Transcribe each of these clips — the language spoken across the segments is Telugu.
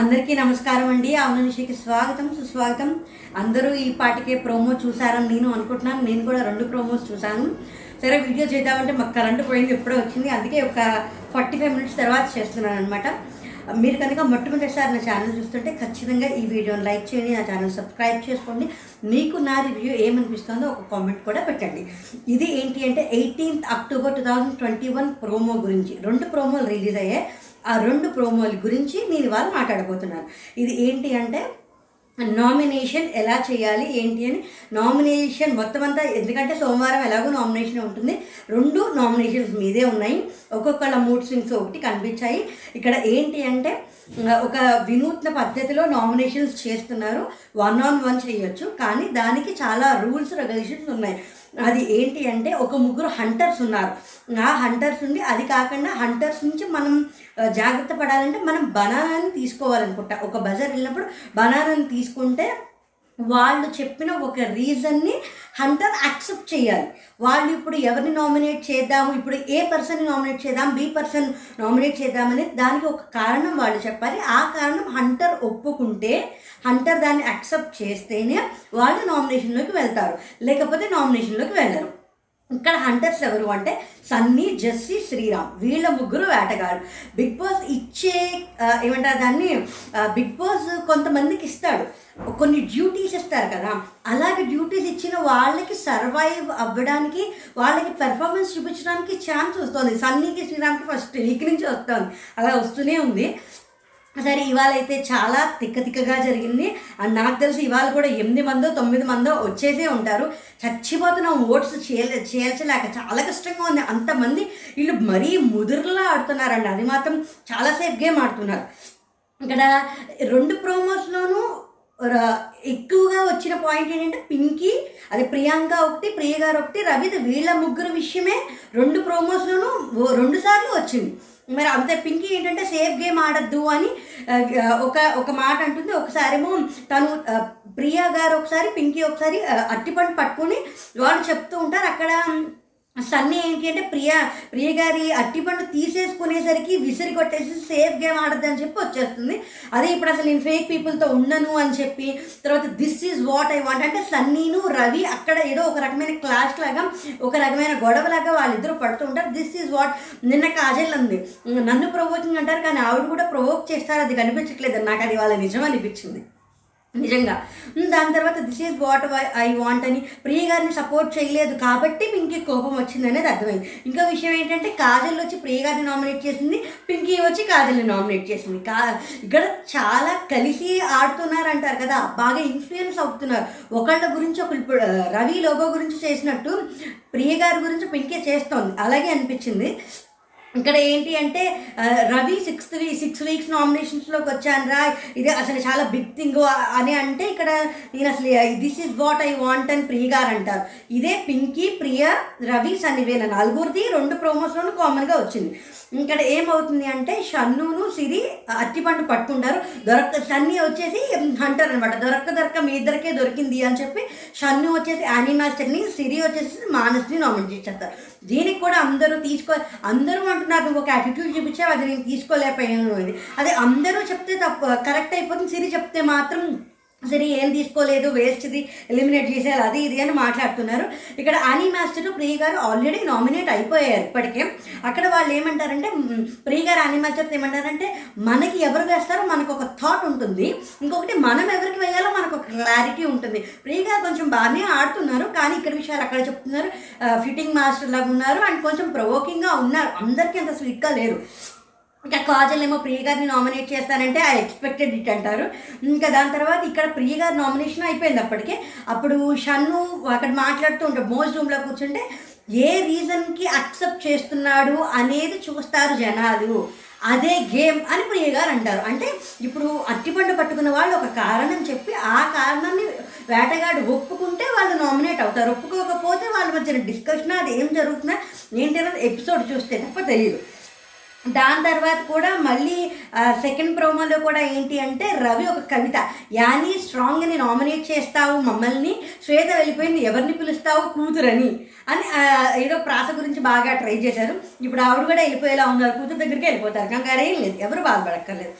అందరికీ నమస్కారం అండి. అవుననిషికి స్వాగతం సుస్వాగతం. అందరూ ఈ పాటికే ప్రోమో చూసారని నేను అనుకుంటున్నాను. నేను కూడా రెండు ప్రోమోస్ చూశాను. సరే వీడియో చేద్దామంటే మాకు కరెంటు పోయింది ఎప్పుడో వచ్చింది. అందుకే ఒక ఫార్టీ ఫైవ్ మినిట్స్ తర్వాత చేస్తున్నాను అనమాట మీరు కనుక మొట్టమొదటిసారి నా ఛానల్ చూస్తుంటే ఖచ్చితంగా ఈ వీడియోని లైక్ చేయండి నా ఛానల్ సబ్స్క్రైబ్ చేసుకోండి. మీకు నా రివ్యూ ఏమనిపిస్తుందో ఒక కామెంట్ కూడా పెట్టండి. ఇది ఏంటి అంటే eighteenth October two thousand twenty one promo గురించి. రెండు ప్రోమోలు రిలీజ్ అయ్యాయి. ఆ రెండు ప్రోమోల గురించి నేను ఇవాళ మాట్లాడబోతున్నాను ఇది ఏంటి అంటే నామినేషన్ ఎలా చేయాలి ఏంటి అని నామినేషన్ మొత్తం అంతా ఎందుకంటే సోమవారం ఎలాగో నామినేషన్ ఉంటుంది. రెండు నామినేషన్స్ మీదే ఉన్నాయి. ఒక్కొక్కళ్ళ మూడ్ స్వింగ్స్ ఒకటి కనిపించాయి. ఇక్కడ ఏంటి అంటే ఒక వినూత్న పద్ధతిలో నామినేషన్స్ చేస్తున్నారు. వన్ ఆన్ వన్ చేయొచ్చు. కానీ దానికి చాలా రూల్స్ రెగ్యులేషన్స్ ఉన్నాయి. అది ఏంటి అంటే ఒక ముగ్గురు హంటర్స్ ఉన్నారు. ఆ హంటర్స్ ఉండి అది కాకుండా హంటర్స్ నుంచి మనం జాగ్రత్త పడాలంటే మనం బనానాని తీసుకోవాలనుకుంటా. ఒక బజార్ వెళ్ళినప్పుడు బనానాని తీసుకుంటే వాళ్ళు చెప్పిన ఒక రీజన్ని హంటర్ యాక్సెప్ట్ చేయాలి. వాళ్ళు ఇప్పుడు ఎవరిని నామినేట్ చేద్దాము ఇప్పుడు ఏ పర్సన్ని నామినేట్ చేద్దాం బి పర్సన్ నామినేట్ చేద్దామని దానికి ఒక కారణం వాళ్ళు చెప్పాలి. ఆ కారణం హంటర్ ఒప్పుకుంటే హంటర్ దాన్ని యాక్సెప్ట్ చేస్తేనే వాళ్ళు నామినేషన్లోకి వెళ్తారు. లేకపోతే నామినేషన్లోకి వెళ్ళరు. ఇక్కడ హంటర్స్ ఎవరు అంటే సన్నీ జస్సి శ్రీరామ్. వీళ్ళ ముగ్గురు వేటగాడు బిగ్ బాస్ ఇచ్చే ఏమంటారు దాన్ని? బిగ్ బాస్ కొంతమందికి ఇస్తాడు. కొన్ని డ్యూటీస్ ఇస్తారు కదా. అలాగే డ్యూటీస్ ఇచ్చిన వాళ్ళకి సర్వైవ్ అవ్వడానికి వాళ్ళకి పెర్ఫార్మెన్స్ చూపించడానికి ఛాన్స్ వస్తుంది. సన్నీకి శ్రీరామ్కి ఫస్ట్ వీక్ నుంచి వస్తుంది. అలా వస్తూనే ఉంది. సరే ఇవాళ అయితే చాలా తిక్క తిక్కగా జరిగింది. అండ్ నాకు తెలిసి ఇవాళ కూడా ఎనిమిది మందో తొమ్మిది మందో వచ్చేసే ఉంటారు. చచ్చిపోతున్నాం ఓట్స్ చేయ చేల్చలేక చాలా కష్టంగా ఉంది. అంతమంది వీళ్ళు మరీ ముదురులా ఆడుతున్నారండి. అది మాత్రం చాలాసేపు గేమ్ ఆడుతున్నారు. ఇక్కడ రెండు ప్రోమోస్లోనూ ఎక్కువగా వచ్చిన పాయింట్ ఏంటంటే పింకీ అది ప్రియాంక ఒకటి ప్రియ గారు ఒకటి రవిత్ వీళ్ళ ముగ్గురు విషయమే రెండు ప్రోమోస్లోనూ రెండు సార్లు వచ్చింది. మరి అంతే పింకీ ఏంటంటే సేఫ్ గేమ్ ఆడద్దు అని ఒక ఒక మాట అంటుంది. ఒకసారేమో తను ప్రియా గారు ఒకసారి పింకీ ఒకసారి అట్టిపండు పట్టుకుని వాళ్ళు చెప్తూ ఉంటారు. అక్కడ సన్నీ ఏంటి అంటే ప్రియ ప్రియ గారి అట్టిపండు తీసేసుకునేసరికి విసిరి కొట్టేసి సేఫ్ గేమ్ ఆడద్దని చెప్పి వచ్చేస్తుంది. అదే ఇప్పుడు అసలు నేను ఫేక్ పీపుల్తో ఉండను అని చెప్పి తర్వాత this is what I want అంటే సన్నీను రవి అక్కడ ఏదో ఒక రకమైన క్లాష్ లాగా ఒక రకమైన గొడవలాగా వాళ్ళిద్దరూ పడుతూ ఉంటారు. దిస్ ఈజ్ వాట్ నిన్న కాజల్ ఉంది నన్ను ప్రొవోకింగ్ అంటారు కానీ ఆవిడ కూడా ప్రొవోక్ చేస్తారు. అది కనిపించట్లేదు. నాకు అది వాళ్ళ నిజం అనిపించింది. నిజంగా. దాని తర్వాత this is what I want అని ప్రియ గారిని సపోర్ట్ చేయలేదు కాబట్టి పింకీ కోపం వచ్చింది అనేది అర్థమైంది. ఇంకా విషయం ఏంటంటే కాజల్ వచ్చి ప్రియ గారిని నామినేట్ చేసింది పింకీ వచ్చి కాజల్ని నామినేట్ చేసింది. కా ఇక్కడ చాలా కలిసి ఆడుతున్నారు అంటారు కదా బాగా ఇన్ఫ్లుయెన్స్ అవుతున్నారు. ఒకళ్ళ గురించి ఒకళ్ళు ఇప్పుడు, రవి లోగో గురించి చేసినట్టు ప్రియ గారి గురించి పింకీ చేస్తోంది. అలాగే అనిపించింది. ఇక్కడ ఏంటి అంటే Ravi sixth we six weeks నామినేషన్స్లోకి వచ్చాను రా ఇది అసలు చాలా బిగ్ థింగ్ అని అంటే ఇక్కడ నేను అసలు this is what I want అని ప్రియ గారు అంటారు. ఇదే పింకీ ప్రియ రవి సన్ని వీళ్ళ నలుగురిది రెండు ప్రోమోస్లోనూ కామన్గా వచ్చింది. ఇక్కడ ఏమవుతుంది అంటే షన్నును సిరి అట్టిపండు పట్టుకుంటారు. దొరక సన్ని వచ్చేసి అంటారు అనమాట దొరక్క దొరక్క మీ ఇద్దరికే దొరికింది అని చెప్పి షన్ను వచ్చేసి యానిమాస్టర్ని సిరి వచ్చేసి మానస్ని నామినేట్ చేస్తారు దీనికి కూడా అందరూ తీసుకో అందరూ అంటున్నారు నువ్వు ఒక యాటిట్యూడ్ చూపించావు అది నేను తీసుకోలేకపోయాను అది అదే అందరూ చెప్తే తప్ప కరెక్ట్ అయిపోతుంది సిరి చెప్తే మాత్రం సరే ఏం తీసుకోలేదు వేస్ట్ది ఎలిమినేట్ చేసేయాలి అది ఇది అని మాట్లాడుతున్నారు. ఇక్కడ అనీ మాస్టర్ ప్రియ గారు ఆల్రెడీ నామినేట్ అయిపోయారు ఇప్పటికే. అక్కడ వాళ్ళు ఏమంటారంటే ప్రియ గారు అనీ మాస్టర్ ఏమంటారంటే మనకి ఎవరు వేస్తారో మనకు ఒక థాట్ ఉంటుంది. ఇంకొకటి మనం ఎవరికి వేయాలో మనకు ఒక క్లారిటీ ఉంటుంది. ప్రియ గారు కొంచెం బాగానే ఆడుతున్నారు కానీ ఇక్కడ విషయాలు అక్కడ చెప్తున్నారు. ఫిట్టింగ్ మాస్టర్ లాగా ఉన్నారు అండ్ కొంచెం ప్రొవోకింగ్గా ఉన్నారు. అందరికీ అంత స్వీట్గా లేరు. ఇంకా కాజల్ ఏమో ప్రియ గారిని నామినేట్ చేస్తానంటే ఐ ఎక్స్పెక్టెడ్ ఇట్ అంటారు. ఇంకా దాని తర్వాత ఇక్కడ ప్రియ గారి నామినేషన్ అయిపోయింది అప్పటికే. అప్పుడు షన్ను అక్కడ మాట్లాడుతూ ఉంటాడు మోస్ట్ రూమ్లో కూర్చుంటే ఏ రీజన్కి అక్సెప్ట్ చేస్తున్నాడు అనేది చూస్తారు జనాలు. అదే గేమ్ అని ప్రియ గారు అంటారు. అంటే ఇప్పుడు అట్టిపండు పట్టుకున్న వాళ్ళు ఒక కారణం చెప్పి ఆ కారణాన్ని వేటగాడు ఒప్పుకుంటే వాళ్ళు నామినేట్ అవుతారు. ఒప్పుకోకపోతే వాళ్ళ మధ్యన డిస్కషన్ అది ఏం జరుగుతుందా ఏంటి ఎపిసోడ్ చూస్తే తప్ప తెలియదు. దాని తర్వాత కూడా మళ్ళీ సెకండ్ ప్రోమోలో కూడా ఏంటి అంటే రవి ఒక కవిత. యానీ స్ట్రాంగ్ని నామినేట్ చేస్తావు మమ్మల్ని శ్వేత వెళ్ళిపోయింది ఎవరిని పిలుస్తావు కూతురని అని ఏదో ప్రాస గురించి బాగా ట్రై చేశారు. ఇప్పుడు ఆవిడ కూడా వెళ్ళిపోయేలా ఉన్నారు కూతురు దగ్గరికి వెళ్ళిపోతారు. కంగారు ఏం లేదు ఎవరు బాధపడక్కర్లేదు.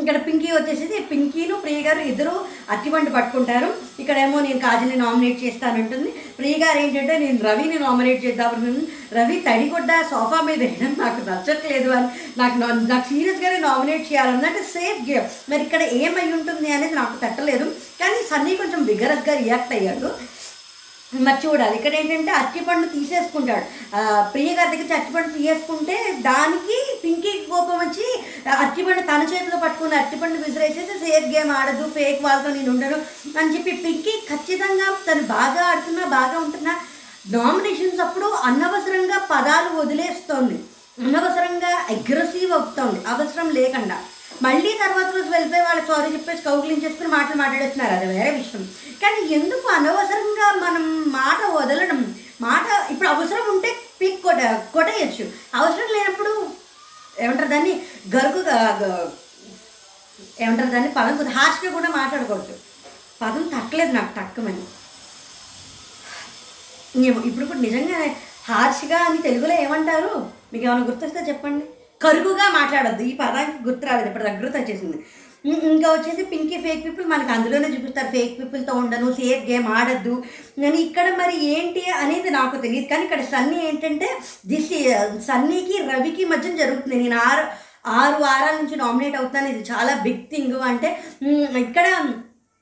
ఇక్కడ పింకీ వచ్చేసి పింకీను ప్రియ గారు ఇద్దరు అట్టిబండి పట్టుకుంటారు. ఇక్కడేమో నేను కాజల్ని నామినేట్ చేస్తానంటుంది. ప్రియ గారు ఏంటంటే నేను రవిని నామినేట్ చేద్దామని రవి తడిగొడ్డ సోఫా మీద వేయడం నాకు నచ్చట్లేదు అని. నాకు నా- నాకు సీరియస్గానే నామినేట్ చేయాలన్నది అంటే సేఫ్ గేమ్ మరి ఇక్కడ ఏమై ఉంటుంది అనేది నాకు తట్టలేదు కానీ సన్నీ కొంచెం విగరస్గా రియాక్ట్ అయ్యాడు. మరి చూడాలి. ఇక్కడ ఏంటంటే అరటిపండు తీసేసుకుంటాడు. ఆ, ప్రియ గారి దగ్గర నుంచి అరటిపండు తీసేసుకుంటే దానికి పింకీ కోపం వచ్చి అరటిపండు తన చేతిలో పట్టుకుని అరటిపండు విసిరేసేసి సేఫ్ గేమ్ ఆడదు ఫేక్ వాళ్ళతో నేను ఉండను అని చెప్పి పింకీ ఖచ్చితంగా తను బాగా ఆడుతున్నా బాగా ఉంటున్నా. నామినేషన్స్ అప్పుడు అనవసరంగా పదాలు వదిలేస్తోంది. అనవసరంగా అగ్రెసివ్ అవుతోంది. అవసరం లేకుండా. మళ్ళీ తర్వాత రోజు వెళ్ళిపోయి వాళ్ళకి సారీ చెప్పేసి కౌగులించేసుకుని మాటలు మాట్లాడేస్తున్నారు. అది వేరే విషయం. కానీ ఎందుకు అనవసరంగా మనం మాట వదలడం? మాట ఇప్పుడు అవసరం ఉంటే పీక్ కొట కొట్టేయచ్చు. అవసరం లేనప్పుడు ఏమంటారు దాన్ని? గరుకు ఏమంటారు దాన్ని? పదం కొద్ది హార్ష్గా కూడా మాట్లాడకూడదు పదం తట్టలేదు నాకు తక్కువని ఏమో ఇప్పుడు కూడా నిజంగా హార్ష్గా అని తెలుగులో ఏమంటారు? మీకు ఏమైనా గుర్తొస్తే చెప్పండి. కరుకుగా మాట్లాడద్దు. ఈ పదానికి గుర్తు రాలేదు. ఇప్పుడు దగ్గర వచ్చేసింది. ఇంకా వచ్చేసి పింకీ ఫేక్ పీపుల్ మనకు అందులోనే చూపిస్తారు. ఫేక్ పీపుల్తో ఉండను సేఫ్ గేమ్ ఆడద్దు. నేను ఇక్కడ మరి ఏంటి అనేది నాకు తెలియదు కానీ ఇక్కడ సన్నీ ఏంటంటే దిస్ సన్నీకి రవికి మధ్య జరుగుతుంది. నేను ఆరు ఆరు వారాల నుంచి నామినేట్ అవుతాను ఇది చాలా బిగ్ థింగ్ అంటే ఇక్కడ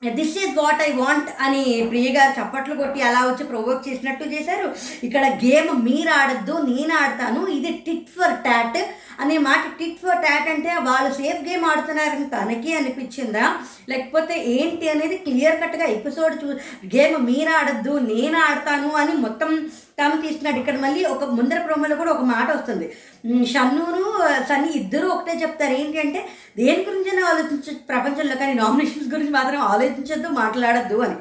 this is what I want అని ప్రియ గారు చప్పట్లు కొట్టి అలా వచ్చి ప్రొవోక్ చేసినట్టు చేశారు. ఇక్కడ గేమ్ మీరు ఆడద్దు నేను ఆడతాను ఇది టిట్ ఫర్ టాట్ అనే మాట. టిట్ ఫర్ టాట్ అంటే వాళ్ళు సేఫ్ గేమ్ ఆడుతున్నారని తనకి అనిపించిందా? లేకపోతే ఏంటి అనేది క్లియర్ కట్గా ఎపిసోడ్ చూ గేమ్ మీరు ఆడద్దు నేను ఆడతాను అని మొత్తం తాము తీస్తున్నాడు. ఇక్కడ మళ్ళీ ఒక ముందర ప్రోమోలో కూడా ఒక మాట వస్తుంది. ఉమ్, షన్నును సన్నీ ఇద్దరు ఒకటే చెప్తారు. ఏంటంటే దేని గురించి ఆలోచించ ప్రపంచంలో కానీ నామినేషన్స్ గురించి మాత్రం ఆలోచించొద్దు మాట్లాడద్దు అని.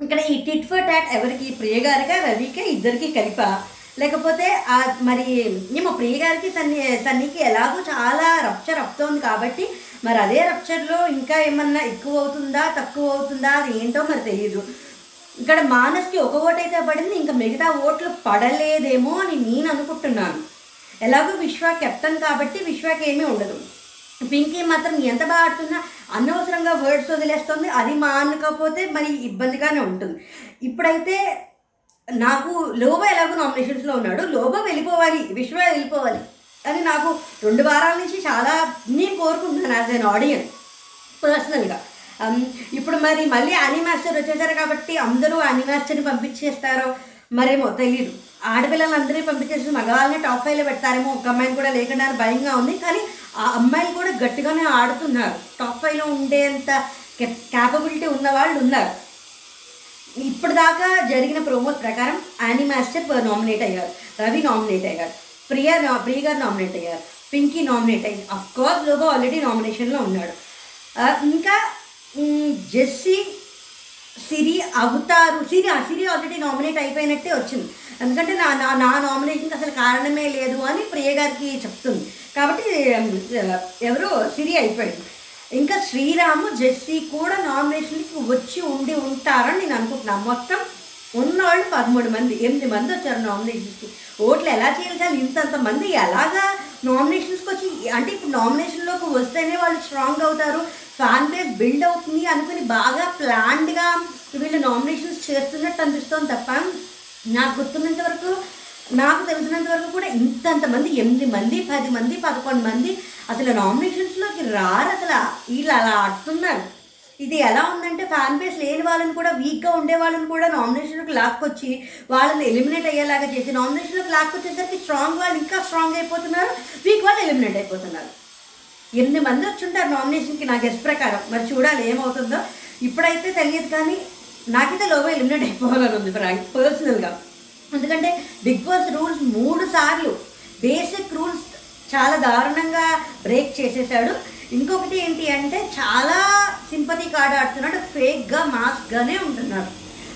ఇక్కడ ఈ టిట్ ఫర్ టాట్ ఎవరికి? ప్రియ గారిగా రవికే ఇద్దరికి కలిపా? లేకపోతే మరి ఏమో ప్రియ గారికి సన్ని సన్నీకి ఎలాగో చాలా రప్చర్ అవుతోంది కాబట్టి మరి అదే రప్చర్లో ఇంకా ఏమన్నా ఎక్కువ అవుతుందా తక్కువ అవుతుందా అది ఏంటో మరి తెలియదు ఇక్కడ మానస్కి ఒక ఓటు అయితే పడింది ఇంకా మిగతా ఓట్లు పడలేదేమో అని నేను అనుకుంటున్నాను. ఎలాగో విశ్వ కెప్టెన్ కాబట్టి విశ్వకి ఏమీ ఉండదు. పింకీ మాత్రం ఎంత బాగా ఆడుతున్నా అనవసరంగా వర్డ్స్ వదిలేస్తుంది అది మానకపోతే మరి ఇబ్బందిగానే ఉంటుంది. ఇప్పుడైతే నాకు లోబో ఎలాగో నామినేషన్స్లో ఉన్నాడు లోబో వెళ్ళిపోవాలి విశ్వ వెళ్ళిపోవాలి అని నాకు రెండు వారాల నుంచి చాలా నేను కోరుకుంటున్నాను యాజ్ అన్ ఆడియన్స్ పర్సనల్గా. ఇప్పుడు మరి మళ్ళీ యానీ మాస్టర్ వచ్చేసారు కాబట్టి అందరూ యానీ మాస్టర్ని పంపించేస్తారో మరేమో తెలియదు ఆడపిల్లలందరినీ పంపించేసి మగవాళ్ళని టాప్ ఫైవ్లో పెడతారేమో ఒక అమ్మాయిని కూడా లేకుండా భయంగా ఉంది. కానీ ఆ అమ్మాయిలు కూడా గట్టిగానే ఆడుతున్నారు. టాప్ ఫైవ్లో ఉండేంత క్యాపబిలిటీ ఉన్న వాళ్ళు ఉన్నారు. ఇప్పటిదాకా జరిగిన ప్రోమోస్ ప్రకారం యానీ మాస్టర్ నామినేట్ అయ్యారు. రవి నామినేట్ అయ్యారు. ప్రియా నా- ప్రియ గారు నామినేట్ అయ్యారు. పింకీ నామినేట్ అయ్యారు. అఫ్ కోర్స్ లోగో ఆల్రెడీ నామినేషన్లో ఉన్నాడు. ఇంకా జెస్సీ సిరి అవుతారు సిరి ఆ సిరి ఆల్రెడీ నామినేట్ అయిపోయినట్టే వచ్చింది. ఎందుకంటే నా నా నా నామినేషన్కి అసలు కారణమే లేదు అని ప్రియ గారికి చెప్తుంది. కాబట్టి ఎవరో ఎవరు సిరి అయిపోయింది ఇంకా శ్రీరాము జెస్సీ కూడా నామినేషన్కి వచ్చి ఉండి ఉంటారని నేను అనుకుంటున్నాను మొత్తం ఉన్నవాళ్ళు పదమూడు మంది ఎనిమిది మంది వచ్చారు నామినేషన్స్కి ఓట్లు ఎలా చేయాలి ఇంతంత మంది ఎలాగా నామినేషన్స్కి వచ్చి అంటే ఇప్పుడు నామినేషన్లోకి వస్తేనే వాళ్ళు స్ట్రాంగ్ అవుతారు. ఫ్యాన్ బేస్ బిల్డ్ అవుతుంది అనుకుని బాగా ప్లాన్డ్గా వీళ్ళు నామినేషన్స్ చేస్తున్నట్టు అనిపిస్తుంది తప్ప నాకు గుర్తున్నంత వరకు నాకు తెలిసినంత వరకు కూడా ఇంతంతమంది ఎనిమిది మంది పది మంది పదకొండు మంది అసలు నామినేషన్స్లోకి రారు అసలు. వీళ్ళు అలా ఆడుతున్నారు. ఇది ఎలా ఉందంటే ఫ్యాన్ బేస్ లేని వాళ్ళని కూడా వీక్గా ఉండే వాళ్ళని కూడా నామినేషన్లకు లాక్కొచ్చి వాళ్ళని ఎలిమినేట్ అయ్యేలాగా చేసి నామినేషన్లోకి లాక్కొచ్చేసరికి స్ట్రాంగ్ వాళ్ళు ఇంకా స్ట్రాంగ్ అయిపోతున్నారు వీక్ వాళ్ళు ఎలిమినేట్ అయిపోతున్నారు. ఎనిమిది మంది వచ్చుంటారు నామినేషన్కి నా గెస్ట్ ప్రకారం. మరి చూడాలి ఏమవుతుందో. ఇప్పుడైతే తెలియదు కానీ నాకైతే లోగో ఎలిమినేట్ అయిపోవాలని ఉంది పర్సనల్గా ఎందుకంటే బిగ్ బాస్ రూల్స్ మూడు సార్లు. బేసిక్ రూల్స్ చాలా దారుణంగా బ్రేక్ చేసేసాడు. ఇంకొకటి ఏంటి అంటే చాలా సింపతి కార్డ్ ఆడుతున్నాడు. ఫేక్గా మాస్క్గానే ఉంటున్నాడు.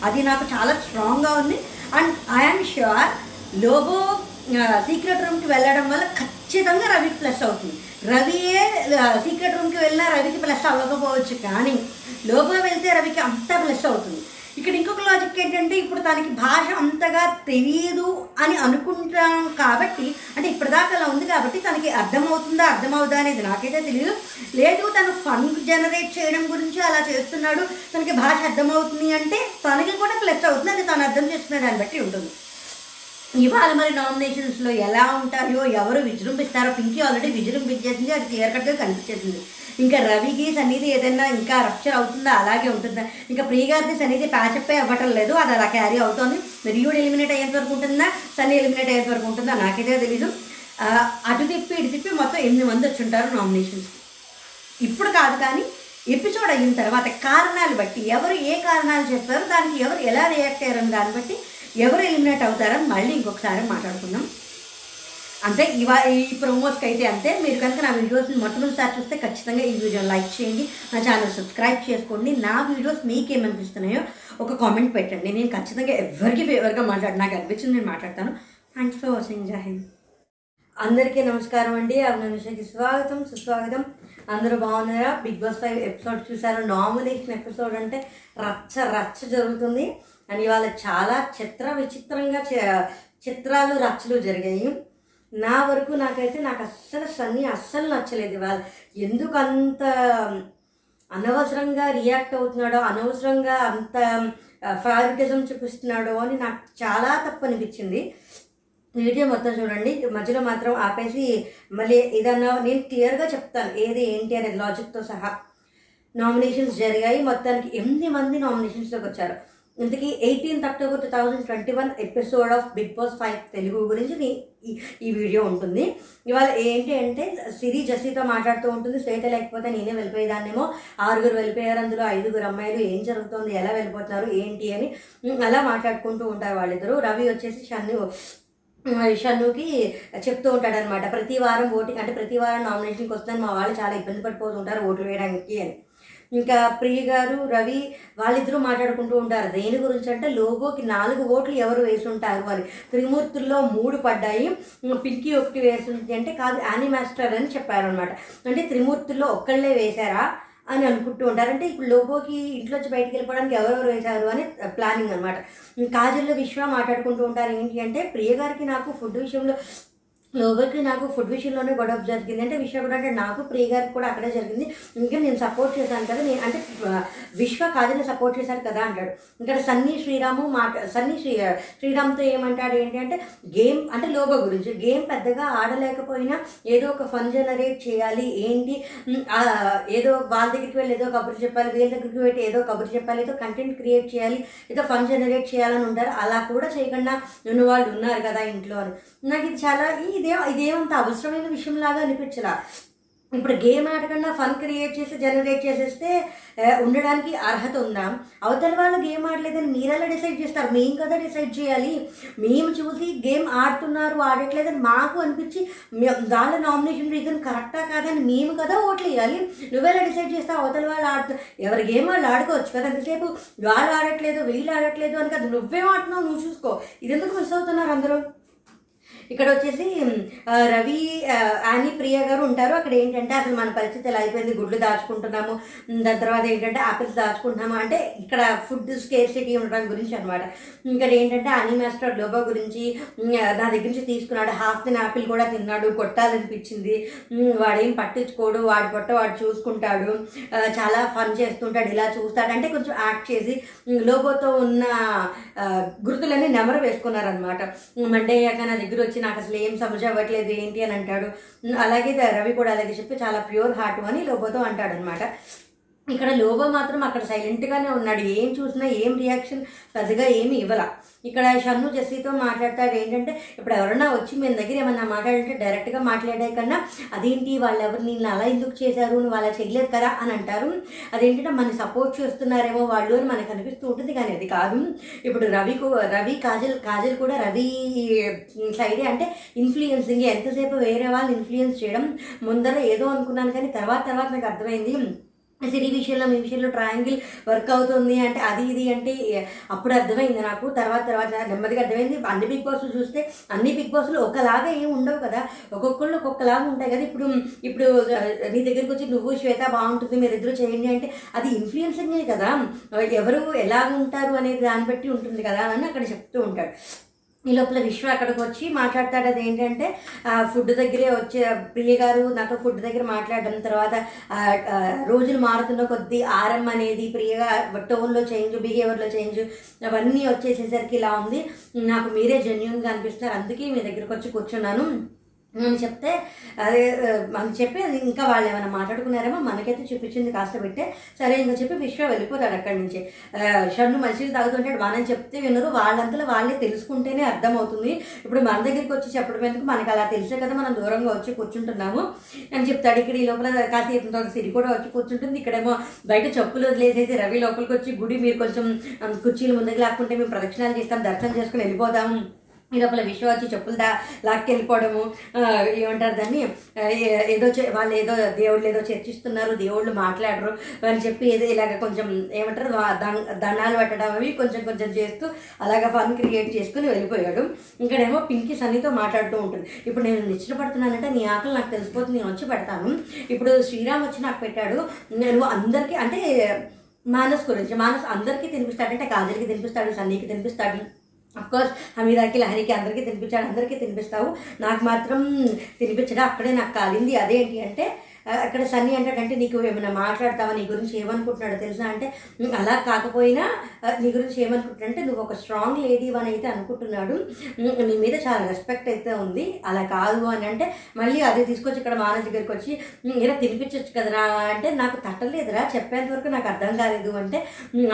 అది నాకు చాలా స్ట్రాంగ్గా ఉంది. And I'm sure Lobo secret రూమ్కి వెళ్ళడం వల్ల ఖచ్చితంగా రవికి ప్లస్ అవుతుంది. రవియే సీక్రెట్ రూమ్కి వెళ్ళినా రవికి ప్లస్ అవ్వకపోవచ్చు కానీ లోపల వెళ్తే రవికి అంతా ప్లస్ అవుతుంది. ఇక్కడ ఇంకొక లాజిక్ ఏంటంటే ఇప్పుడు తనకి భాష అంతగా తెలియదు అని అనుకుంటాం కాబట్టి అంటే ఇప్పటిదాకా అలా ఉంది కాబట్టి తనకి అర్థమవుతుందా అర్థమవుదా అనేది నాకైతే తెలియదు లేదు తను ఫన్ జనరేట్ చేయడం గురించి అలా చేస్తున్నాడు తనకి భాష అర్థమవుతుంది అంటే తనకి కూడా ప్లస్ అవుతుంది అది తను అర్థం చేసుకునే దాన్ని బట్టి ఉంటుంది. ఇవాళ మరి నామినేషన్స్లో ఎలా ఉంటారో ఎవరు విజృంభిస్తారో పింకీ ఆల్రెడీ విజృంభించేసింది అది క్లియర్ కట్గా కనిపించేసింది. ఇంకా రవికి సన్నిధి ఏదైనా ఇంకా రప్చర్ అవుతుందా? అలాగే ఉంటుందా? ఇంకా ప్రియగారిది సన్నిధి ప్యాచప్పే అవ్వటం లేదు అది అలా క్యారీ అవుతోంది. రియూడ్ ఎలిమినేట్ అయ్యేంత వరకు ఉంటుందా? సన్నీ ఎలిమినేట్ అయ్యేంత వరకు ఉంటుందా? నాకైతే తెలీదు. అటు తిప్పి ఇటు తిప్పి మొత్తం ఎనిమిది మంది వచ్చి ఉంటారు నామినేషన్స్ ఇప్పుడు కాదు కానీ ఎపిసోడ్ అయిన తర్వాత కారణాలు బట్టి ఎవరు ఏ కారణాలు చెప్పారు దానికి ఎవరు ఎలా రియాక్ట్ అయ్యారని దాన్ని బట్టి ఎవరు ఎలిమినేట్ అవుతారని మళ్ళీ ఇంకొకసారి మాట్లాడుకుందాం. అంతే ఇవా ఈ ప్రోమోస్కి అయితే అంతే. మీరు కనుక నా వీడియోస్ని మొట్టమొదటిసారి చూస్తే ఖచ్చితంగా ఈ వీడియోని లైక్ చేయండి. నా ఛానల్ సబ్స్క్రైబ్ చేసుకోండి. నా వీడియోస్ మీకేమనిపిస్తున్నాయో ఒక కామెంట్ పెట్టండి. నేను ఖచ్చితంగా ఎవరికి ఫేవర్గా మాట్లాడు నాకు అనిపించింది నేను మాట్లాడతాను. థ్యాంక్స్ ఫర్ వాచింగ్ జై అందరికీ నమస్కారం అండి. అభినందనకి స్వాగతం సుస్వాగతం. అందరూ బాగున్నారా? బిగ్ బాస్ ఫైవ్ ఎపిసోడ్ చూసారు? నామినేషన్ ఎపిసోడ్ అంటే రచ్చ రచ్చ జరుగుతుంది. అండ్ ఇవాళ చాలా చిత్ర విచిత్రంగా చిత్రాలు రచ్చలు జరిగాయి. నా వరకు నాకైతే నాకు అస్సలు సన్నీ అస్సలు నచ్చలేదు ఇవాళ. ఎందుకు అంత అనవసరంగా రియాక్ట్ అవుతున్నాడో అనవసరంగా అంత ఫారిటిజం చూపిస్తున్నాడో అని నాకు చాలా తప్పు అనిపించింది. వీడియో మొత్తం చూడండి. మధ్యలో మాత్రం ఆపేసి మళ్ళీ ఏదన్నా నేను క్లియర్గా చెప్తాను. ఏది ఏంటి అనేది లాజిక్తో సహా. నామినేషన్స్ జరిగాయి. మొత్తానికి ఎనిమిది మంది నామినేషన్స్లోకి వచ్చారు. ఇంతకీ eighteenth October two thousand twenty one episode of Bigg Boss five Telugu గురించి నీ- ఈ ఈ వీడియో ఉంటుంది. ఇవాళ ఏంటి అంటే సిరి జస్సీతో మాట్లాడుతూ ఉంటుంది. శ్వేత లేకపోతే నేనే వెళ్ళిపోయేదాన్నేమో. ఆరుగురు వెళ్ళిపోయారు. అందులో ఐదుగురు అమ్మాయిలు. ఏం జరుగుతుంది? ఎలా వెళ్ళిపోతున్నారు? ఏంటి అని అలా మాట్లాడుకుంటూ ఉంటారు వాళ్ళిద్దరు. రవి వచ్చేసి షన్ను షన్నుకి చెప్తూ ఉంటాడనమాట ప్రతి వారం ఓటింగ్ అంటే ప్రతి వారం నామినేషన్కి వస్తుందని మా వాళ్ళు చాలా ఇబ్బంది పడిపోతుంటారు ఓట్లు వేయడానికి అని. ఇంకా ప్రియ గారు రవి వాళ్ళిద్దరూ మాట్లాడుకుంటూ ఉంటారు. దేని గురించి అంటే లోగోకి నాలుగు ఓట్లు ఎవరు వేసి ఉంటారు అని. త్రిమూర్తుల్లో మూడు పడ్డాయి. పింకీ ఒకటి వేసి అంటే కాదు యానిమాస్టర్ అని చెప్పారనమాట అంటే త్రిమూర్తుల్లో ఒక్కళ్ళే వేశారా అని అనుకుంటూ ఉంటారు. అంటే ఇప్పుడు లోగోకి ఇంట్లోంచి బయటికి వెళ్ళిపోవడానికి ఎవరెవరు వేశారు అని ప్లానింగ్ అనమాట కాజల్లో విశ్వ మాట్లాడుకుంటూ ఉంటారు. ఏంటి అంటే ప్రియ గారికి నాకు ఫుడ్ విషయంలో లోబర్కి నాకు ఫుడ్ విషయంలోనే గొడవ జరిగింది. అంటే విశ్వ కూడా అంటే నాకు ప్రియ గారికి కూడా అక్కడే జరిగింది. ఇంకా నేను సపోర్ట్ చేశాను కదా. నేను అంటే విశ్వ కాదని సపోర్ట్ చేశారు కదా అంటాడు. ఇంకా సన్నీ శ్రీరాము మాట సన్నీ శ్రీ శ్రీరామ్తో ఏమంటాడు ఏంటి అంటే గేమ్ అంటే లోబ గురించి. గేమ్ పెద్దగా ఆడలేకపోయినా ఏదో ఒక ఫన్ జనరేట్ చేయాలి. ఏంటి? ఏదో వాళ్ళ దగ్గరికి వెళ్ళి ఏదో కబుర్ చెప్పాలి. వీళ్ళ దగ్గరికి వెళ్ళి ఏదో కబుర్ చెప్పాలి. ఏదో కంటెంట్ క్రియేట్ చేయాలి. ఏదో ఫన్ జనరేట్ చేయాలని ఉంటారు అలా కూడా చేయకుండా ఉన్న వాళ్ళు ఉన్నారు కదా ఇంట్లో అని. నాకు ఇది చాలా ఇదే ఇదేమంత అవసరమైన విషయంలాగా అనిపించలా. ఇప్పుడు గేమ్ ఆడకుండా ఫన్ క్రియేట్ చేసి జనరేట్ చేసేస్తే ఉండడానికి అర్హత ఉందా? అవతల వాళ్ళు గేమ్ ఆడలేదని మీరెలా డిసైడ్ చేస్తారు? మేము కదా డిసైడ్ చేయాలి. మేము చూసి గేమ్ ఆడుతున్నారు ఆడట్లేదని మాకు అనిపించి వాళ్ళ నామినేషన్ రీజన్ కరెక్టా కాదని మేము కదా ఓట్లు వేయాలి నువ్వెలా డిసైడ్ చేస్తావు? అవతల వాళ్ళు ఆడుతూ ఎవరి గేమ్ వాళ్ళు ఆడుకోవచ్చు కదా? ఎంతసేపు వాళ్ళు ఆడట్లేదు వీళ్ళు ఆడట్లేదు అని కదా. నువ్వేం ఆడుతున్నావు? నువ్వు చూసుకో. ఇది ఎందుకు మిస్ అవుతున్నారు అందరూ? ఇక్కడ వచ్చేసి రవి అని ప్రియ గారు ఉంటారు. అక్కడ ఏంటంటే అసలు మన పరిస్థితి ఎలా అయిపోయింది? గుడ్లు దాచుకుంటున్నాము. దాని తర్వాత ఏంటంటే ఆపిల్స్ దాచుకుంటున్నాము. అంటే ఇక్కడ ఫుడ్ స్కేర్సిటీ ఉండడం గురించి అనమాట ఇక్కడ ఏంటంటే అని మాస్టర్ లోబో గురించి నా దగ్గర నుంచి తీసుకున్నాడు. హాఫ్ దిన్ ఆపిల్ కూడా తిన్నాడు. కొట్టాలనిపించింది. వాడేం పట్టించుకోడు. వాడి పొట్ట వాడు చూసుకుంటాడు. చాలా ఫన్ చేస్తుంటాడు. ఇలా చూస్తాడు. అంటే కొంచెం యాక్ట్ చేసి లోబోతో ఉన్న గుర్తులన్నీ నెమరు వేసుకున్నారనమాట మండే అయ్యాక నా దగ్గర వచ్చి నాకు అసలు ఏం సమస్య అవ్వట్లేదు ఏంటి అని అంటాడు. అలాగే రవి కూడా అలాగే చెప్పి చాలా ప్యూర్ హార్ట్ అని లోపోతూ అంటాడు అనమాట ఇక్కడ లోబో మాత్రం అక్కడ సైలెంట్గానే ఉన్నాడు. ఏం చూసినా ఏం రియాక్షన్ పెద్దగా ఏమి ఇవ్వాల. ఇక్కడ షన్ను జెస్సీతో మాట్లాడతాడు ఏంటంటే ఇప్పుడు ఎవరన్నా వచ్చి మీ దగ్గర ఏమన్నా మాట్లాడంటే డైరెక్ట్గా మాట్లాడే కన్నా అదేంటి వాళ్ళు ఎవరు నిన్ను అలా ఎందుకు చేశారు నువ్వు అలా చేయలేదు కదా అని అంటారు. అదేంటంటే మన సపోర్ట్ చేస్తున్నారేమో వాళ్ళు అని మనకు అనిపిస్తూ ఉంటుంది. కానీ అది కాదు. ఇప్పుడు రవికు రవి కాజల్ కాజల్ కూడా రవి సైడే అంటే ఇన్ఫ్లుయెన్సింగ్ ఎంతసేపు వేరే వాళ్ళు ఇన్ఫ్లుయెన్స్ చేయడం ముందర ఏదో అనుకున్నాను కానీ తర్వాత తర్వాత నాకు అర్థమైంది. సిరి విషయంలో మీ విషయంలో ట్రయాంగిల్ వర్క్ అవుతుంది. అంటే అది ఇది అంటే అప్పుడు అర్థమైంది నాకు. తర్వాత తర్వాత నెమ్మదిగా అర్థమైంది. అన్ని బిగ్ బాస్ చూస్తే అన్ని బిగ్ బాస్లు ఒకలాగా ఏమి ఉండవు కదా. ఒక్కొక్కళ్ళు ఒక్కొక్కలాగా ఉంటాయి కదా. ఇప్పుడు ఇప్పుడు నీ దగ్గరికి వచ్చి నువ్వు శ్వేత బాగుంటుంది మీరు ఇద్దరు చేయండి అంటే అది ఇన్ఫ్లుయెన్సింగే కదా. ఎవరు ఎలా ఉంటారు అనేది దాన్ని బట్టి ఉంటుంది కదా అని అక్కడ చెప్తూ ఉంటాడు. ఈ లోపల విశ్వ అక్కడికి వచ్చి మాట్లాడతాడు. అది ఏంటంటే ఫుడ్ దగ్గరే వచ్చే ప్రియ గారు నాతో ఫుడ్ దగ్గర మాట్లాడడం తర్వాత రోజులు మారుతున్న కొద్దీ ఆరం అనేది ప్రియగా టోన్లో చేంజ్ బిహేవియర్లో చేంజ్ అవన్నీ వచ్చేసేసరికి ఇలా ఉంది. నాకు మీరే జెన్యున్గా అనిపిస్తున్నారు. అందుకే మీ దగ్గరకు వచ్చి కూర్చున్నాను. అని చెప్తే అదే అని చెప్పి అది ఇంకా వాళ్ళు ఏమైనా మాట్లాడుకున్నారేమో మనకైతే చూపించింది కాస్త పెట్టే. సరే ఇంకా చెప్పి విశ్వ వెళ్ళిపోతాడు అక్కడి నుంచి. షన్ను మంచిలు తాగుతుంటాడు. బాగానే చెప్తే వినరు. వాళ్ళంతా వాళ్ళే తెలుసుకుంటేనే అర్థమవుతుంది. ఇప్పుడు మన దగ్గరికి వచ్చి చెప్పడం ఎందుకు? మనకు అలా తెలిసే కదా మనం దూరంగా వచ్చి కూర్చుంటున్నాము అని చెప్తాడు. ఇక్కడ ఈ లోపల కాసేపు సిరి కూడా వచ్చి కూర్చుంటుంది. ఇక్కడేమో బయట చెప్పులు వదిలేసేసి రవి లోపలికి వచ్చి గుడి మీరు కొంచెం కుర్చీలు ముందుకు లేకుంటే మేము ప్రదక్షిణాలు చేస్తాం దర్శనం చేసుకుని వెళ్ళిపోదాము ఈ లోపల విశ్వ వచ్చి చెప్పులు దా లాక్కెళ్ళిపోవడము ఏమంటారు దాన్ని? ఏ- ఏదో చే- వాళ్ళు ఏదో దేవుళ్ళు ఏదో చర్చిస్తున్నారు దేవుళ్ళు మాట్లాడరు అని చెప్పి ఏదో ఇలాగ కొంచెం ఏమంటారు దం- దండాలు పెట్టడం అవి కొంచెం కొంచెం చేస్తూ అలాగ ఫన్ క్రియేట్ చేసుకుని వెళ్ళిపోయాడు. ఇక్కడేమో పింకి సన్నితో మాట్లాడుతూ ఉంటుంది. ఇప్పుడు నేను నిచ్చిపడుతున్నానంటే నీ ఆకలి నాకు తెలిసిపోతుంది నేను వచ్చి పెడతాను. ఇప్పుడు శ్రీరామ్ వచ్చి నాకు పెట్టాడు నేను అందరికీ అంటే మానస్ గురించి మానస్ అందరికీ తినిపిస్తాడంటే కాజల్కి తినిపిస్తాడు సన్నీకి తినిపిస్తాడు అఫ్కోర్స్ హమీదాకి లహరికి అందరికీ తినిపించాడు అందరికీ తినిపిస్తావు. నాకు మాత్రం తినిపించడం అక్కడే నాకు కాలింది. అదేంటి అంటే అక్కడ సన్నీ అంటాడంటే నీకు ఏమైనా మాట్లాడతావా? నీ గురించి ఏమనుకుంటున్నాడో తెలుసా? అంటే అలా కాకపోయినా నీ గురించి ఏమనుకుంటున్నాడంటే నువ్వు ఒక స్ట్రాంగ్ లేడీ అని అయితే అనుకుంటున్నాడు. నీ మీద చాలా రెస్పెక్ట్ అయితే ఉంది. అలా కాదు అని అంటే మళ్ళీ అదే తీసుకొచ్చి ఇక్కడ మానస్ దగ్గరికి వచ్చి ఇలా తినిపించవచ్చు కదరా? అంటే నాకు తట్టలేదురా చెప్పేంత వరకు నాకు అర్థం కాలేదు. అంటే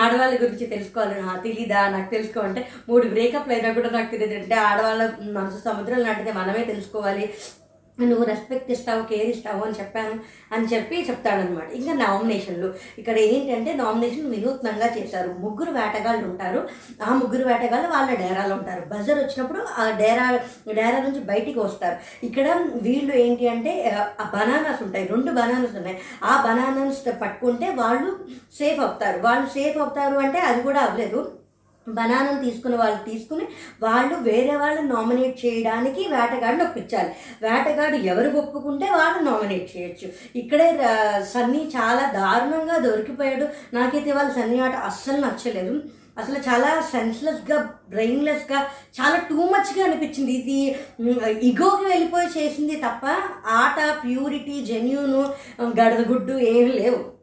ఆడవాళ్ళ గురించి తెలుసుకోవాలి. తెలీదా? నాకు తెలుసుకో. అంటే మూడు బ్రేకప్లు అయినా కూడా నాకు తెలియదు అంటే ఆడవాళ్ళ మనసు సముద్రం లాంటిది. మనమే తెలుసుకోవాలి. నువ్వు రెస్పెక్ట్ ఇస్తావు కేర్ ఇస్తావు అని చెప్పాను అని చెప్పి చెప్తాడనమాట ఇంకా నామినేషన్లు ఇక్కడ ఏంటంటే నామినేషన్ వినూత్నంగా చేశారు. ముగ్గురు వేటగాళ్ళు ఉంటారు. ఆ ముగ్గురు వేటగాళ్ళు వాళ్ళ డేరాలో ఉంటారు. బజర్ వచ్చినప్పుడు ఆ డేరా డేరా నుంచి బయటికి వస్తారు. ఇక్కడ వీళ్ళు ఏంటి అంటే ఆ బనానాస్ ఉంటాయి. రెండు బనానాస్ ఉన్నాయి. ఆ బనానాస్ పట్టుకుంటే వాళ్ళు సేఫ్ అవుతారు. వాళ్ళు సేఫ్ అవుతారు అంటే అది కూడా అవ్వలేదు. బనానం తీసుకున్న వాళ్ళు తీసుకుని వాళ్ళు వేరే వాళ్ళని నామినేట్ చేయడానికి వేటగాడిని ఒప్పించాలి. వేటగాడు ఎవరు ఒప్పుకుంటే వాళ్ళు నామినేట్ చేయొచ్చు. ఇక్కడే సన్నీ చాలా దారుణంగా దొరికిపోయాడు. నాకైతే వాళ్ళ సన్నీ ఆట అస్సలు నచ్చలేదు. అసలు చాలా సెన్స్లెస్గా బ్రెయిన్లెస్గా చాలా టూ మచ్గా అనిపించింది. ఇది ఇగోకి వెళ్ళిపోయి చేసింది తప్ప ఆట ప్యూరిటీ జెన్యూను గడదగుడ్డు ఏమీ లేవు.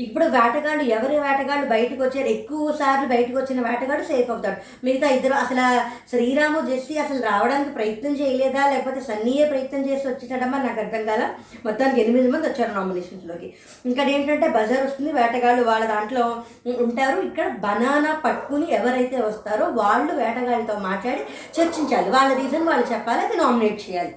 ఇప్పుడు వేటగాళ్ళు ఎవరి వేటగాళ్ళు బయటకు వచ్చారు? ఎక్కువ సార్లు బయటకు వచ్చిన వేటగాడు సేఫ్ అవుతాడు. మిగతా ఇద్దరు అసలు శ్రీరాము జెస్సీ అసలు రావడానికి ప్రయత్నం చేయలేదా? లేకపోతే సన్నీయే ప్రయత్నం చేసి వచ్చేసాడమ్మా? నాకు అర్థం కాల. మొత్తానికి ఎనిమిది మంది వచ్చారు నామినేషన్స్లోకి ఇంకా ఏంటంటే బజార్ వస్తుంది వేటగాళ్ళు వాళ్ళ దాంట్లో ఉంటారు. ఇక్కడ బనానా పట్టుకుని ఎవరైతే వస్తారో వాళ్ళు వేటగాళ్ళతో మాట్లాడి చర్చించాలి. వాళ్ళ రీజన్ వాళ్ళు చెప్పాలి అది నామినేట్ చేయాలి.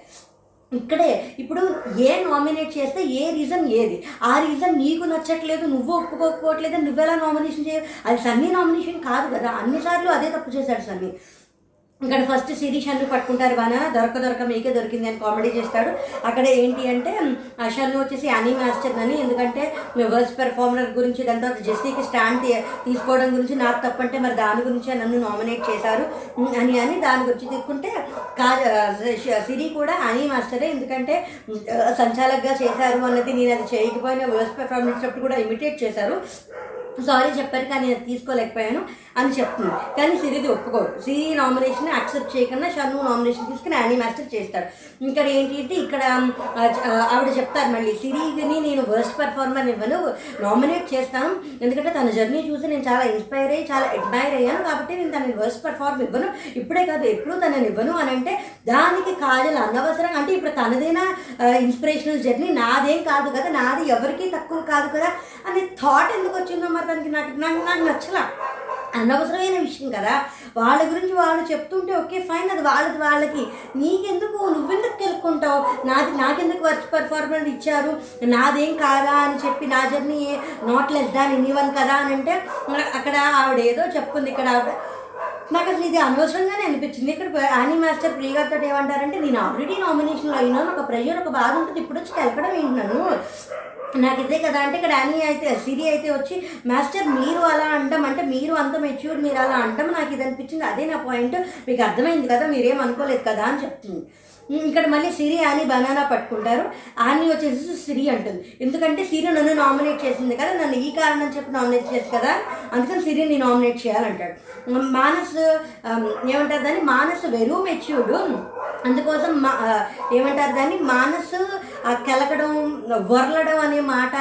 ఇక్కడే. ఇప్పుడు ఏ నామినేట్ చేస్తే ఏ రీజన్ ఏది? ఆ రీజన్ నీకు నచ్చట్లేదు నువ్వు ఒప్పుకోకపోవట్లేదు నువ్వెలా నామినేషన్ చేయ అది సన్నీ నామినేషన్ కాదు కదా. అన్నిసార్లు అదే తప్పు చేశాడు సన్నీ. ఇక్కడ ఫస్ట్ శిరీష్ అన్ను పట్టుకుంటారు బాగా దొరక దొరక మీకే దొరికింది అని కామెడీ చేస్తాడు. అక్కడ ఏంటి అంటే ఆ షన్ను వచ్చేసి అనీ మాస్టర్ అని. ఎందుకంటే వర్స్ పెర్ఫార్మర్ గురించి దాని తర్వాత జెస్సీకి స్టాండ్ తీసుకోవడం గురించి నాకు తప్పంటే మరి దాని గురించి నన్ను నామినేట్ చేశారు. అని అని దాని గురించి తీసుకుంటే కా సిరి కూడా అనీ మాస్టరే ఎందుకంటే సంచాలకగా చేశారు అన్నది నేను అది చేయకపోయినా వర్స్ పెర్ఫార్మెన్స్ అప్పుడు కూడా ఇమిటేట్ చేశారు. సారీ చెప్పారు కానీ నేను తీసుకోలేకపోయాను అని చెప్తుంది. కానీ సిరిది ఒప్పుకోరు సిరి నామినేషన్ యాక్సెప్ట్ చేయకుండా షన్ను నామినేషన్ తీసుకుని యానీ మాస్టర్ చేస్తాడు. ఇక్కడ ఏంటి అంటే ఇక్కడ ఆవిడ చెప్తారు మళ్ళీ సిరిని నేను వర్స్ట్ పెర్ఫార్మర్ ఇవ్వను నామినేట్ చేస్తాను. ఎందుకంటే తన జర్నీ చూసి నేను చాలా ఇన్స్పైర్ అయ్యి చాలా అడ్మైర్ అయ్యాను కాబట్టి నేను తనని వర్స్ట్ పర్ఫార్మ్ ఇవ్వను. ఇప్పుడే కాదు ఎప్పుడూ తనని ఇవ్వను. అని అంటే దానికి కాజల్ అనవసరం. అంటే ఇప్పుడు తనదైనా ఇన్స్పిరేషనల్ జర్నీ నాదేం కాదు కదా నాది ఎవరికీ తక్కువ కాదు కదా అనే థాట్ ఎందుకు వచ్చిందో మరి దానికి నాకు నాకు నాకు నచ్చలా. అనవసరమైన విషయం కదా. వాళ్ళ గురించి వాళ్ళు చెప్తుంటే ఓకే ఫైన్ అది వాళ్ళది వాళ్ళకి. నీకెందుకు? నువ్వెందుకు తెలుసుకుంటావు నాది నాకెందుకు వర్క్ పర్ఫార్మెన్స్ ఇచ్చారు? నాదేం కాదా అని చెప్పి నా journey not less than anyone కదా అని అంటే అక్కడ ఆవిడ ఏదో చెప్పుకుంది ఇక్కడ ఆవిడ. నాకు అసలు ఇది అనవసరంగానే అనిపించింది. ఇక్కడ యానీ మాస్టర్ ప్రియగారితో ఏమంటారంటే నేను ఆల్రెడీ నామినేషన్లో అయినా ఒక ప్రెషర్ ఒక బాధ ఉంటుంది. ఇప్పుడు వచ్చి తెలకడం ఏంటి నన్ను? నాకు ఇదే కదా. అంటే ఇక్కడ అని అయితే సిరి అయితే వచ్చి మాస్టర్ మీరు అలా అంటాం అంటే మీరు అంత మెచ్యూర్ మీరు అలా అంటాం నాకు ఇది అనిపించింది. అదే నా పాయింట్. మీకు అర్థమైంది కదా మీరేం అనుకోలేదు కదా అని చెప్తుంది. ఇక్కడ మళ్ళీ సిరి అని బనానా పట్టుకుంటారు. ఆని వచ్చేసి సిరి అంటుంది. ఎందుకంటే సిరి నన్ను నామినేట్ చేసింది కదా నన్ను ఈ కారణం చెప్పి నామినేట్ చేసి కదా అందుకని సిరిని నామినేట్ చేయాలంటాడు. ఉమ్, మానస్ ఏమంటారు దాన్ని? మానస్ వెరువు మెచ్యూర్డు. అందుకోసం మా ఏమంటారు దాన్ని? మానసు ఆ కెలకడం వరలడం అనే మాట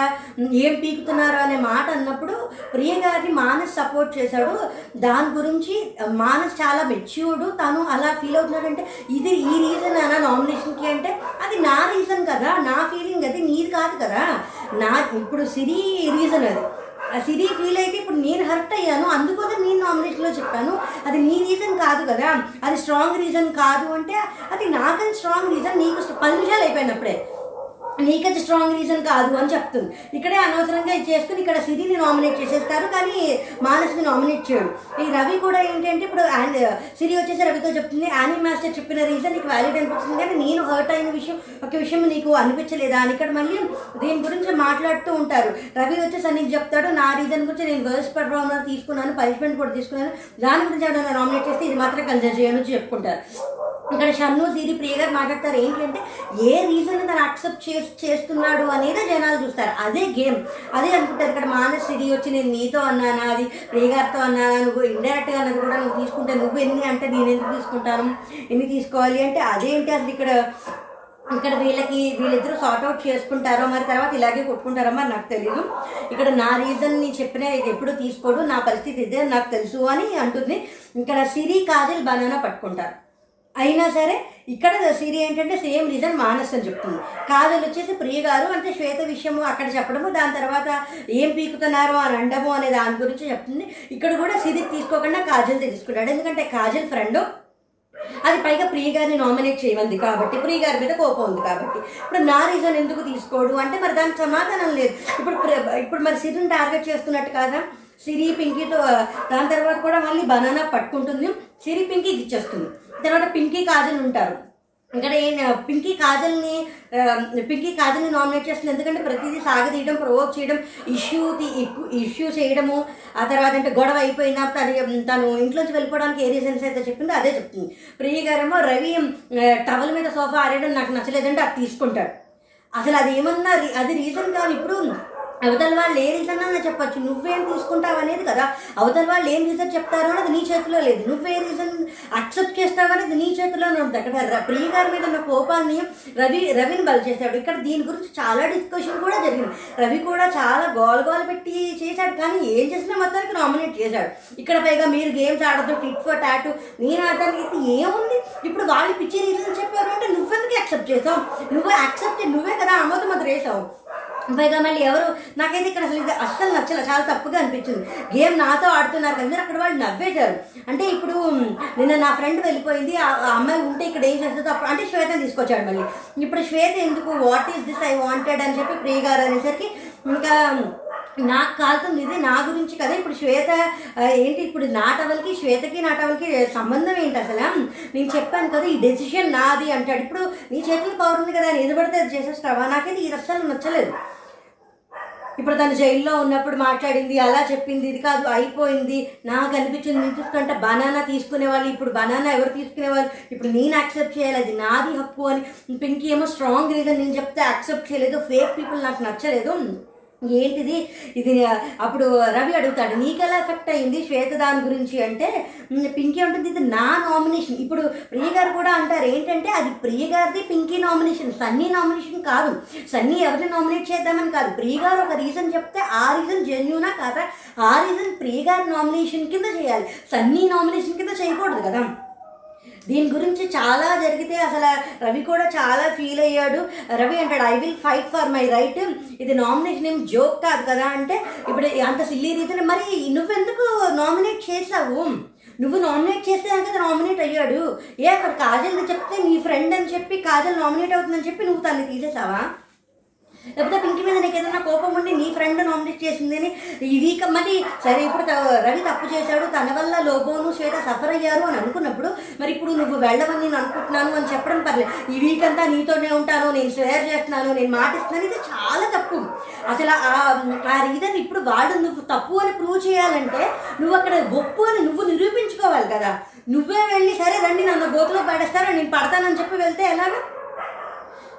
ఏం పీకుతున్నారు అనే మాట అన్నప్పుడు ప్రియ గారిని మానస్ సపోర్ట్ చేశాడు. దాని గురించి మానస్ చాలా మెచ్యూర్డు. తను అలా ఫీల్ అవుతున్నాడంటే ఇది ఈ రీజన్ అనా నామినేషన్కి అంటే అది నా రీజన్ కదా నా ఫీలింగ్ అది నీది కాదు కదా. నా ఇప్పుడు సిరి రీజన్ అది. ఆ సిరి ఫీల్ అయితే ఇప్పుడు నేను హర్ట్ అయ్యాను అందుకోసం నేను నామినేషన్లో చెప్పాను. అది నీ రీజన్ కాదు కదా. అది స్ట్రాంగ్ రీజన్ కాదు అంటే అది నాకని స్ట్రాంగ్ రీజన్ నీకు పది నిమిషాలు అయిపోయినప్పుడే. నీకది స్ట్రాంగ్ రీజన్ కాదు అని చెప్తుంది. ఇక్కడే అనవసరంగా ఇది చేసుకుని ఇక్కడ సిరిని నామినేట్ చేసేస్తారు కానీ మానసిని నామినేట్ చేయడు ఈ రవి కూడా ఏంటంటే ఇప్పుడు సిరి వచ్చేసి రవితో చెప్తుంది యానీ మాస్టర్ చెప్పిన రీజన్ నీకు వ్యాలిడ్ అనిపిస్తుంది కానీ నేను హర్ట్ అయిన విషయం ఒక విషయం నీకు అనిపించలేదా? అని ఇక్కడ మళ్ళీ దీని గురించి మాట్లాడుతూ ఉంటారు. రవి వచ్చేసి నీకు చెప్తాడు నా రీజన్ గురించి నేను వర్స్ పర్ఫార్మర్ తీసుకున్నాను పనిష్మెంట్ కూడా తీసుకున్నాను దాని గురించి ఎవరైనా నామినేట్ చేస్తే ఇది మాత్రం కన్సిడర్ చేయను చెప్పుకుంటారు. ఇక్కడ షన్ను సిరి ప్రియ గారు మాట్లాడతారు ఏంటంటే ఏ రీజన్ తను అక్సెప్ట్ చేసి చేస్తున్నాడు అనేది జనాలు చూస్తారు. అదే గేమ్ అదే అనుకుంటారు ఇక్కడ మానస్ సిరి వచ్చి నేను నీతో అన్నానా అది ప్రియ గారితో అన్నానా నువ్వు ఇండైరెక్ట్గా అన్నది కూడా నువ్వు తీసుకుంటే నువ్వు ఎన్ని అంటే నేను ఎందుకు తీసుకుంటాను? ఎన్ని తీసుకోవాలి అంటే అదేంటి అసలు ఇక్కడ ఇక్కడ వీళ్ళకి వీళ్ళిద్దరూ సార్ట్అవుట్ చేసుకుంటారో మరి తర్వాత ఇలాగే కొట్టుకుంటారో మరి నాకు తెలియదు ఇక్కడ నా రీజన్ నీ చెప్పిన ఎప్పుడు తీసుకోడు. నా పరిస్థితి ఇదే నాకు తెలుసు అని అంటుంది. ఇక్కడ సిరి కాజల్ బనానా పట్టుకుంటారు. అయినా సరే ఇక్కడ సిరి ఏంటంటే సేమ్ రీజన్ మానస్ అని చెప్తుంది. కాజల్ వచ్చేసి ప్రియ గారు అంటే శ్వేత విషయము అక్కడ చెప్పడము దాని తర్వాత ఏం పీకుతున్నారు అని అండము అనే దాని గురించి చెప్తుంది. ఇక్కడ కూడా సిరి తీసుకోకుండా కాజల్ తీసుకున్నాడు ఎందుకంటే కాజల్ ఫ్రెండ్. అది పైగా ప్రియ గారిని నామినేట్ చేయమంది కాబట్టి ప్రియ గారి మీద కోపం ఉంది కాబట్టి. ఇప్పుడు నా రీజన్ ఎందుకు తీసుకోడు? అంటే మరి దానికి సమాధానం లేదు. ఇప్పుడు ప్ర- ఇప్పుడు మరి సిరిని టార్గెట్ చేస్తున్నట్టు కాదా? సిరి పింకీతో దాని తర్వాత కూడా మళ్ళీ బనానా పట్టుకుంటుంది. సిరి పింకీకి ఇచ్చేస్తుంది తర్వాత పింకీ కాజల్ ఉంటారు. ఇక్కడ ఏం పింకీ కాజల్ని పింకీ కాజల్ని నామినేట్ చేస్తుంది. ఎందుకంటే ప్రతిదీ సాగదీయడం ప్రవోక్ చేయడం ఇష్యూ ఇష్యూ చేయడము ఆ తర్వాత అంటే గొడవ అయిపోయినా తను తను ఇంట్లోంచి వెళ్ళిపోవడానికి ఏ రీజన్స్ అయితే చెప్పిందో అదే చెప్తుంది. ప్రియ గారేమో రవి టవల్ మీద సోఫా ఆరేయడం నాకు నచ్చలేదంటే అది తీసుకుంటాడు. అసలు అది ఏమన్నా అది రీజన్ కాదు ఇప్పుడు అవతల వాళ్ళు ఏ రీజన్ అన్నా చెప్పొచ్చు? నువ్వేం తీసుకుంటావు అనేది కదా. అవతల వాళ్ళు ఏం రీజన్ చెప్తారో అనేది నీ చేతిలో లేదు. నువ్వే రీజన్ అక్సెప్ట్ చేస్తావు అనేది నీ చేతిలోనే ఉంది. అక్కడ ప్రియ గారి మీద ఉన్న కోపాన్ని రవి రవిని బలి చేశాడు. ఇక్కడ దీని గురించి చాలా డిస్కషన్ కూడా జరిగింది. రవి కూడా చాలా గోల గోల పెట్టి చేశాడు. కానీ ఏం చేసినా మొత్తానికి నామినేట్ చేశాడు. ఇక్కడ పైగా మీరు గేమ్స్ ఆడదు టిట్ ఫర్ టాటు నేను ఆడడానికి ఏముంది? ఇప్పుడు వాళ్ళు పిచ్చి రీజన్ చెప్పారు అంటే నువ్వెందుకు యాక్సెప్ట్ చేసావు? నువ్వే యాక్సెప్ట్ నువ్వే కదా ఆమోదం అది వేసావు పైగా మళ్ళీ ఎవరు? నాకైతే ఇక్కడ అసలు ఇది అస్సలు నచ్చలే. చాలా తప్పుగా అనిపించింది. గేమ్ నాతో ఆడుతున్నారు కదా అక్కడ వాళ్ళు నవ్వేశారు. అంటే ఇప్పుడు నిన్న నా ఫ్రెండ్ వెళ్ళిపోయింది. ఆ అమ్మాయి ఉంటే ఇక్కడ ఏం చేస్తుందో అప్పుడు అంటే శ్వేతని తీసుకొచ్చాడు మళ్ళీ. ఇప్పుడు శ్వేత ఎందుకు what is this I wanted అని చెప్పి ప్రియ గారు అనేసరికి ఇంకా నాకు కాలుతుంది ఇది నా గురించి కదా. ఇప్పుడు శ్వేత ఏంటి ఇప్పుడు నా టవల్కి శ్వేతకి నా టవల్కి సంబంధం ఏంటి అసలు? నేను చెప్పాను కదా ఈ డెసిషన్ నాది అంటాడు. ఇప్పుడు నీ చేతులు పవర్ ఉంది కదా నేను ఎదుబడితే అది చేసేస్తావా? నాకైతే ఇది అస్సలు నచ్చలేదు. ఇప్పుడు తను జైల్లో ఉన్నప్పుడు మాట్లాడింది అలా చెప్పింది ఇది కాదు అయిపోయింది నాకు అనిపించింది నేను చూసుకుంటే బనానా తీసుకునే వాళ్ళు ఇప్పుడు బనానా ఎవరు తీసుకునే వాళ్ళు ఇప్పుడు నేను యాక్సెప్ట్ చేయాలి అది నాది హక్కు అని. పింకీ ఏమో స్ట్రాంగ్ రీజన్ నేను చెప్తే యాక్సెప్ట్ చేయలేదు ఫేక్ పీపుల్ నాకు నచ్చలేదు. ఏంటిది? ఇది అప్పుడు రవి అడుగుతాడు నీకెలా ఎఫెక్ట్ అయింది శ్వేత దాని గురించి? అంటే పింకీ ఉంటుంది ఇది నా నామినేషన్ ఇప్పుడు ప్రియ గారు కూడా అంటారు ఏంటంటే అది ప్రియ గారిది పింకీ నామినేషన్ సన్నీ నామినేషన్ కాదు. సన్నీ ఎవరిని నామినేట్ చేద్దామని కాదు. ప్రియ గారు ఒక రీజన్ చెప్తే ఆ రీజన్ జెన్యునా కాదా? ఆ రీజన్ ప్రియ గారి నామినేషన్ కింద చేయాలి. సన్నీ నామినేషన్ కింద చేయకూడదు కదా. దీని గురించి చాలా జరిగితే అసలు రవి కూడా చాలా ఫీల్ అయ్యాడు. రవి అంటాడు I will fight for my right ఇది నామినేషన్ ఏం జోక్ కాదు కదా అంటే ఇప్పుడు అంత సిల్లీ రీజన్ మరి నువ్వెందుకు నామినేట్ చేసావు నువ్వు నామినేట్ చేస్తే కదా నామినేట్ అయ్యాడు. ఏ అక్కడ కాజల్ చెప్తే నీ ఫ్రెండ్ అని చెప్పి కాజల్ నామినేట్ అవుతుందని చెప్పి నువ్వు తనని తీసేసావా? లేకపోతే పింకి మీద నీకు ఏదైనా కోపం ఉండి నీ ఫ్రెండ్ నామినేట్ చేసింది అని ఈ వీక్ మరి సరే ఇప్పుడు త- రవి తప్పు చేశాడు తన వల్ల లోబోను శ్వేత సఫర్ అయ్యారు అని అనుకున్నప్పుడు మరి ఇప్పుడు నువ్వు వెళ్ళవని నేను అనుకుంటున్నాను అని చెప్పడం పర్లేదు. ఈ వీక్ అంతా నీతోనే ఉంటాను నేను షేర్ చేస్తున్నాను నేను మాటిస్తున్నాను ఇది చాలా తప్పు. అసలు ఆ ఆ రీజన్ ఇప్పుడు వాడు నువ్వు తప్పు అని ప్రూవ్ చేయాలంటే నువ్వు అక్కడ ఒప్పు అని నువ్వు నిరూపించుకోవాలి కదా. నువ్వే వెళ్ళి సరే రండి నన్ను గోతులో పడేస్తారా నేను పడతానని చెప్పి వెళ్తే ఎలాగా?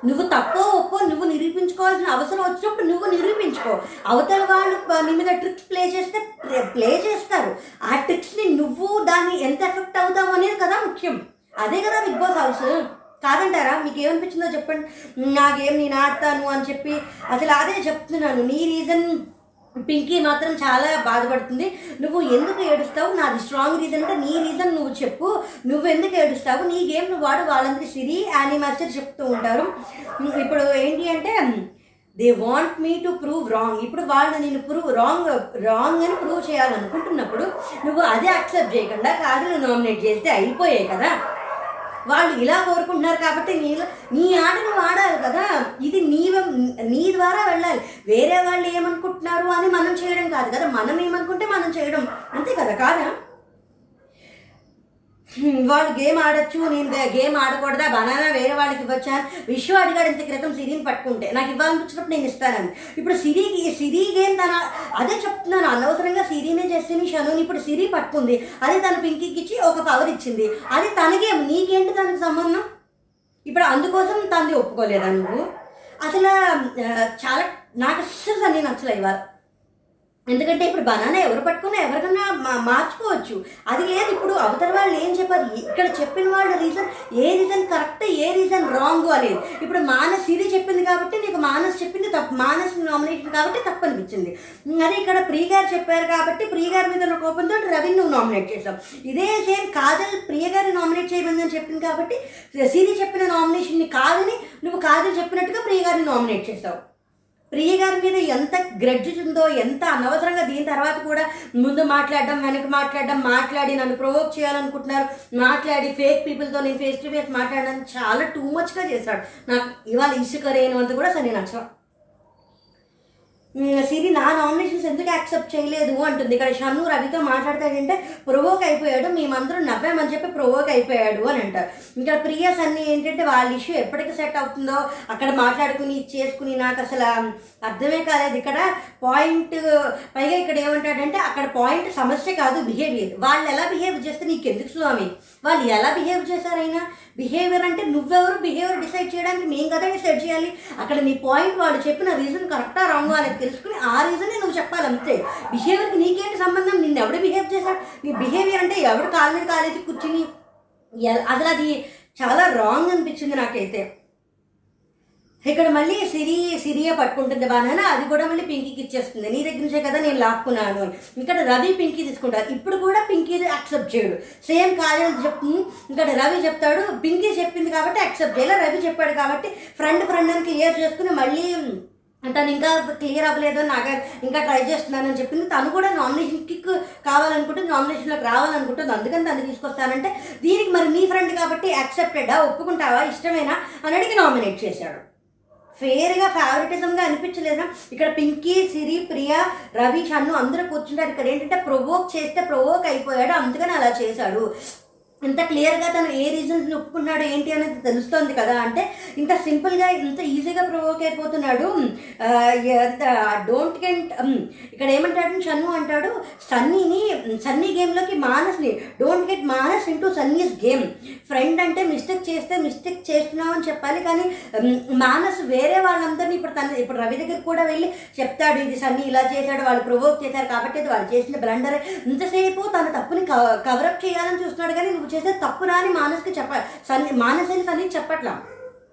నువ్వు తప్పో ఒప్పో నువ్వు నిరూపించుకోవాల్సిన అవసరం వచ్చినప్పుడు నువ్వు నిరూపించుకో. అవతల వాళ్ళు నీ మీద ట్రిక్స్ ప్లే చేస్తే ప్లే చేస్తారు. ఆ ట్రిక్స్ని నువ్వు దాన్ని ఎంత ఎఫెక్ట్ అవుతావు అనేది కదా ముఖ్యం. అదే కదా బిగ్ బాస్ హౌస్. కాదంటారా? మీకు ఏమనిపించిందో చెప్పండి నాకేం నేను ఆడతాను అని చెప్పి అసలు అదే చెప్తున్నాను. నీ రీజన్ పింకీ మాత్రం చాలా బాధపడుతుంది. నువ్వు ఎందుకు ఏడుస్తావు? నాది స్ట్రాంగ్ రీజన్ అంటే నీ రీజన్ నువ్వు చెప్పు. నువ్వు ఎందుకు ఏడుస్తావు? నీ గేమ్ నువ్వు వాడు వాళ్ళందరి సిరి యానీ మాస్టర్ చెప్తూ ఉంటారు. ఇప్పుడు ఏంటి అంటే they want me to prove wrong ఇప్పుడు వాళ్ళు నేను ప్రూవ్ రాంగ్ రాంగ్ అని ప్రూవ్ చేయాలనుకుంటున్నప్పుడు నువ్వు అదే యాక్సెప్ట్ చేయకుండా కాదు నామినేట్ చేస్తే అయిపోయాయి కదా. వాళ్ళు ఇలా కోరుకుంటున్నారు కాబట్టి నీ నీ ఆట నువ్వు ఆడాలి కదా. ఇది నీ నీ ద్వారా వెళ్ళాలి. వేరే వాళ్ళు ఏమనుకుంటున్నారు అని మనం చేయడం కాదు కదా. మనం ఏమనుకుంటే మనం చేయడం. అంతే కదా కాదా? వాడు వాళ్ళు గేమ్ ఆడొచ్చు నేను గేమ్ ఆడకూడదా బనానా వేరే వాళ్ళకి ఇవ్వచ్చా? విశ్వ అడిగాడు ఇంత క్రితం సిరిని పట్టుకుంటే నాకు ఇవ్వాలనిపించినప్పుడు నేను ఇస్తానని. ఇప్పుడు సిరికి సిరి గేమ్ తన అదే చెప్తున్నాను అనవసరంగా సిరినే చేస్తే షనుని ఇప్పుడు సిరి పట్టుకుంది. అది తన పింకీకి ఇచ్చి ఒక పవర్ ఇచ్చింది. అది తన గేమ్ నీకేంటి దానికి సంబంధం? ఇప్పుడు అందుకోసం తనది ఒప్పుకోలేదా నువ్వు? అసలు చాలా నాకు అస్సలు నేను నచ్చలే ఇవాళ. ఎందుకంటే ఇప్పుడు బనానా ఎవరు పట్టుకున్నా ఎవరికన్నా మా- మార్చుకోవచ్చు. అది లేదు ఇప్పుడు అవతల వాళ్ళు ఏం చెప్పారు? ఇక్కడ చెప్పిన వాళ్ళ రీజన్ ఏ రీజన్ కరెక్ట్ ఏ రీజన్ రాంగ్ అనేది. ఇప్పుడు మానస్ ఇది చెప్పింది కాబట్టి నీకు మానస్ చెప్పింది తప్పు. మానస్ నామినేషన్ కాబట్టి తప్పు అనిపించింది. అదే ఇక్కడ ప్రియ గారు చెప్పారు కాబట్టి ప్రియ గారి మీద ఉన్న కోపంతో రవిని నువ్వు నామినేట్ చేసావు ఇదే సేమ్ కాజల్ ప్రియ గారిని నామినేట్ చేయమని చెప్పింది కాబట్టి సిరి చెప్పిన నామినేషన్ని కాదని నువ్వు కాజల్ చెప్పినట్టుగా ప్రియ గారిని నామినేట్ చేసావు ప్రియ గారి మీద ఎంత గ్రడ్జ్ ఉందో ఎంత అనవసరంగా దీని తర్వాత కూడా ముందు మాట్లాడడం వెనక మాట్లాడడం మాట్లాడి నన్ను ప్రొవోక్ చేయాలనుకుంటున్నారు మాట్లాడి ఫేక్ పీపుల్తో నేను ఫేస్ టు ఫేస్ మాట్లాడడం చాలా టూ మచ్గా చేశాడు. నాకు ఇవాళ ఇసుక రేణువంత కూడా సరే నచ్చ సిరి నా నామినేషన్స్ ఎందుకు యాక్సెప్ట్ చేయలేదు అంటుంది. ఇక్కడ షన్ను రవితో మాట్లాడతాడంటే ప్రొవోక్ అయిపోయాడు మేమందరం నవ్వామని చెప్పి ప్రొవోక్ అయిపోయాడు అని అంటారు. ఇక్కడ ప్రియస్ సన్ని ఏంటంటే వాళ్ళ ఇష్యూ ఎప్పటికి సెట్ అవుతుందో అక్కడ మాట్లాడుకుని చేసుకుని నాకు అసలు అర్థమే కాలేదు. ఇక్కడ పాయింట్ పైగా ఇక్కడ ఏమంటాడంటే అక్కడ పాయింట్ సమస్య కాదు బిహేవియర్. వాళ్ళు ఎలా బిహేవ్ చేస్తే నీకు ఎందుకు స్వామి? వాళ్ళు ఎలా బిహేవ్ చేశారైనా బిహేవియర్ అంటే నువ్వెవరు? బిహేవియర్ డిసైడ్ చేయడానికి మేము కదా డిసైడ్ చేయాలి. అక్కడ నీ పాయింట్ వాడు చెప్పిన రీజన్ కరెక్టా రాంగ్ అనేది తెలుసుకుని ఆ రీజనే నువ్వు చెప్పాలి అంతే. బిహేవియర్కి నీకేంటి సంబంధం? నిన్ను ఎవడు బిహేవ్ చేశాడు? నీ బిహేవియర్ అంటే ఎవడు కాలు మీద కాలేజీ కూర్చుని? అసలు అది చాలా రాంగ్ అనిపించింది నాకైతే. ఇక్కడ మళ్ళీ సిరి సిరియే పట్టుకుంటుంది బాగా అది కూడా మళ్ళీ పింకీకి ఇచ్చేస్తుంది. నీ దగ్గర నుంచే కదా నేను లాక్కున్నాను అని. ఇక్కడ రవి పింకీ తీసుకుంటారు. ఇప్పుడు కూడా పింకీ యాక్సెప్ట్ చేయడు. సేమ్ కాజల్ చెప్ ఇక్కడ రవి చెప్తాడు పింకీ చెప్పింది కాబట్టి యాక్సెప్ట్ చేయాలి. రవి చెప్పాడు కాబట్టి ఫ్రెండ్ ఫ్రెండ్ అని క్లియర్ చేసుకుని మళ్ళీ తను ఇంకా క్లియర్ అవ్వలేదు నాకు ఇంకా ట్రై చేస్తున్నానని చెప్పింది. తను కూడా నామినేషన్ కిక్ కావాలనుకుంటుంది నామినేషన్లోకి రావాలనుకుంటుంది. అందుకని తను తీసుకొస్తానంటే దీనికి మరి నీ ఫ్రెండ్ కాబట్టి యాక్సెప్టెడా ఒప్పుకుంటావా? ఇష్టమేనా? అని అడిగి నామినేట్ చేశాడు. ఫేర్గా ఫేవరెటిజంగా అనిపించలేదా ఇక్కడ పింకీ సిరి ప్రియా రవి షన్ను అందరూ కూర్చుంటారు. ఇక్కడ ఏంటంటే ప్రొవోక్ చేస్తే ప్రొవోక్ అయిపోయాడు. అందుకని అలా చేశాడు. ఇంత క్లియర్గా తను ఏ రీజన్స్ ఒప్పుకున్నాడు ఏంటి అనేది తెలుస్తోంది కదా. అంటే ఇంత సింపుల్గా ఇంత ఈజీగా ప్రొవోక్ అయిపోతున్నాడు. డోంట్ గెంట్ ఇక్కడ ఏమంటాడు షన్ను అంటాడు సన్నీని సన్నీ గేమ్లోకి మానస్ని don't get Manas into Sunny's game. Friend అంటే మిస్టేక్ చేస్తే మిస్టేక్ చేస్తున్నావు అని చెప్పాలి కానీ మానస్ వేరే వాళ్ళందరినీ ఇప్పుడు తన ఇప్పుడు రవి దగ్గరికి కూడా వెళ్ళి చెప్తాడు ఇది సన్నీ ఇలా చేశాడు వాళ్ళు ప్రొవోక్ చేశారు కాబట్టి అది వాళ్ళు చేసిన బ్లండర్. ఇంతసేపు తన తప్పుని కవరప్ చేయాలని చూస్తున్నాడు కానీ నువ్వు చేస్తే తప్పు రాని మానస్కి చెప్ప సన్ని మానస్ అని చెప్పట్లా.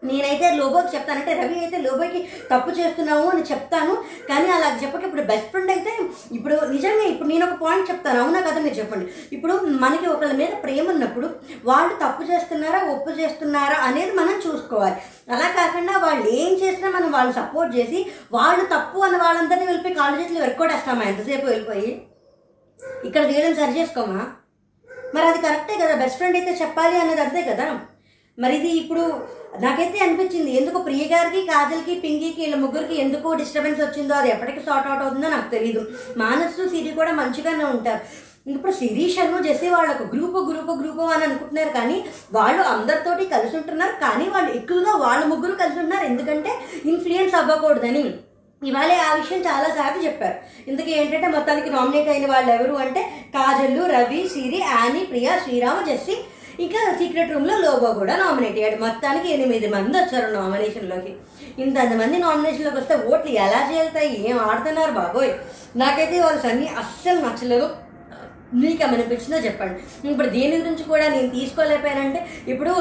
నేనైతే లోబోకి చెప్తానంటే రవి అయితే లోబోకి తప్పు చేస్తున్నావు అని చెప్తాను. కానీ అలా చెప్పక ఇప్పుడు బెస్ట్ ఫ్రెండ్ అయితే ఇప్పుడు నిజంగా ఇప్పుడు నేను ఒక పాయింట్ చెప్తాను. అవునా కదా మీరు చెప్పండి. ఇప్పుడు మనకి ఒకళ్ళ మీద ప్రేమ ఉన్నప్పుడు వాళ్ళు తప్పు చేస్తున్నారా ఒప్పు చేస్తున్నారా అనేది మనం చూసుకోవాలి. అలా కాకుండా వాళ్ళు ఏం చేసినా మనం వాళ్ళు సపోర్ట్ చేసి వాళ్ళు తప్పు అని వాళ్ళందరినీ వెళ్ళిపోయి కాలేజీలో చేతులు వెరక్కొడేస్తామా ఎంతసేపు వెళ్ళిపోయి? ఇక్కడ వీళ్ళని సరి చేసుకోమా? మరి అది కరెక్టే కదా బెస్ట్ ఫ్రెండ్ అయితే చెప్పాలి అనేది అంతే కదా. మరి ఇది ఇప్పుడు నాకైతే అనిపించింది ఎందుకు ప్రియ గారికి కాజల్కి పింకీకి వీళ్ళ ముగ్గురికి ఎందుకు డిస్టర్బెన్స్ వచ్చిందో అది ఎప్పటికి సార్ట్ అవుట్ అవుతుందో నాకు తెలియదు మానసు సిరి కూడా మంచిగానే ఉంటారు. ఇప్పుడు శిరీష్ శర్మ జెసి వాళ్ళకు గ్రూపు గ్రూపు గ్రూపు అని అనుకుంటున్నారు కానీ వాళ్ళు అందరితోటి కలిసి ఉంటున్నారు కానీ వాళ్ళు ఎక్కువగా వాళ్ళ ముగ్గురు కలిసి ఉంటున్నారు ఎందుకంటే ఇన్ఫ్లుయెన్స్ అవ్వకూడదని. ఇవాళ ఆ విషయం చాలా సార్లు చెప్పారు. ఇందుకే ఏంటంటే మొత్తానికి నామినేట్ అయిన వాళ్ళు ఎవరు అంటే కాజల్లు రవి సిరి యానీ ప్రియా శ్రీరామ జస్సి. ఇంకా సీక్రెట్ రూమ్లో లోగో కూడా నామినేట్ అయ్యాడు. మొత్తానికి ఎనిమిది మంది వచ్చారు నామినేషన్లోకి ఇంతమంది నామినేషన్లోకి వస్తే ఓట్లు ఎలా చేరుతాయి? ఏం ఆడుతున్నారు బాబోయ్? నాకైతే వాళ్ళ సన్ని అస్సలు నచ్చలేదు. మీకు ఏమనిపించిందో చెప్పండి. ఇప్పుడు దీని గురించి కూడా నేను తీసుకోలేకపోయానంటే ఇప్పుడు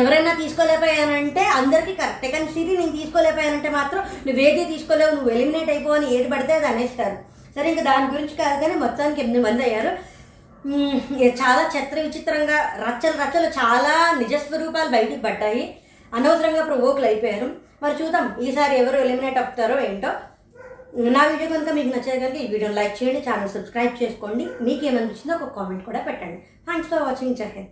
ఎవరైనా తీసుకోలేకపోయానంటే అందరికీ కరెక్ట్ కానీ సిరి నేను తీసుకోలేకపోయానంటే మాత్రం నువ్వు ఏది తీసుకోలేవు నువ్వు ఎలిమినేట్ అయిపోవని ఏది పడితే అది అనేస్తారు సరే ఇంకా దాని గురించి కాదు కానీ మొత్తానికి ఎనిమిది మంది అయ్యారు. చాలా చిత్ర విచిత్రంగా రచ్చలు రచ్చలు చాలా నిజస్వరూపాలు బయటికి పడ్డాయి. అనవసరంగా ప్రవోకులు అయిపోయారు. మరి చూద్దాం ఈసారి ఎవరు ఎలిమినేట్ అవుతారో ఏంటో. నా వీడియో కనుక మీకు నచ్చేది కనుక ఈ వీడియోని లైక్ చేయండి ఛానల్ సబ్స్క్రైబ్ చేసుకోండి. మీకు ఏమనిపించిందో ఒక కామెంట్ కూడా పెట్టండి. Thanks for watching జహెద్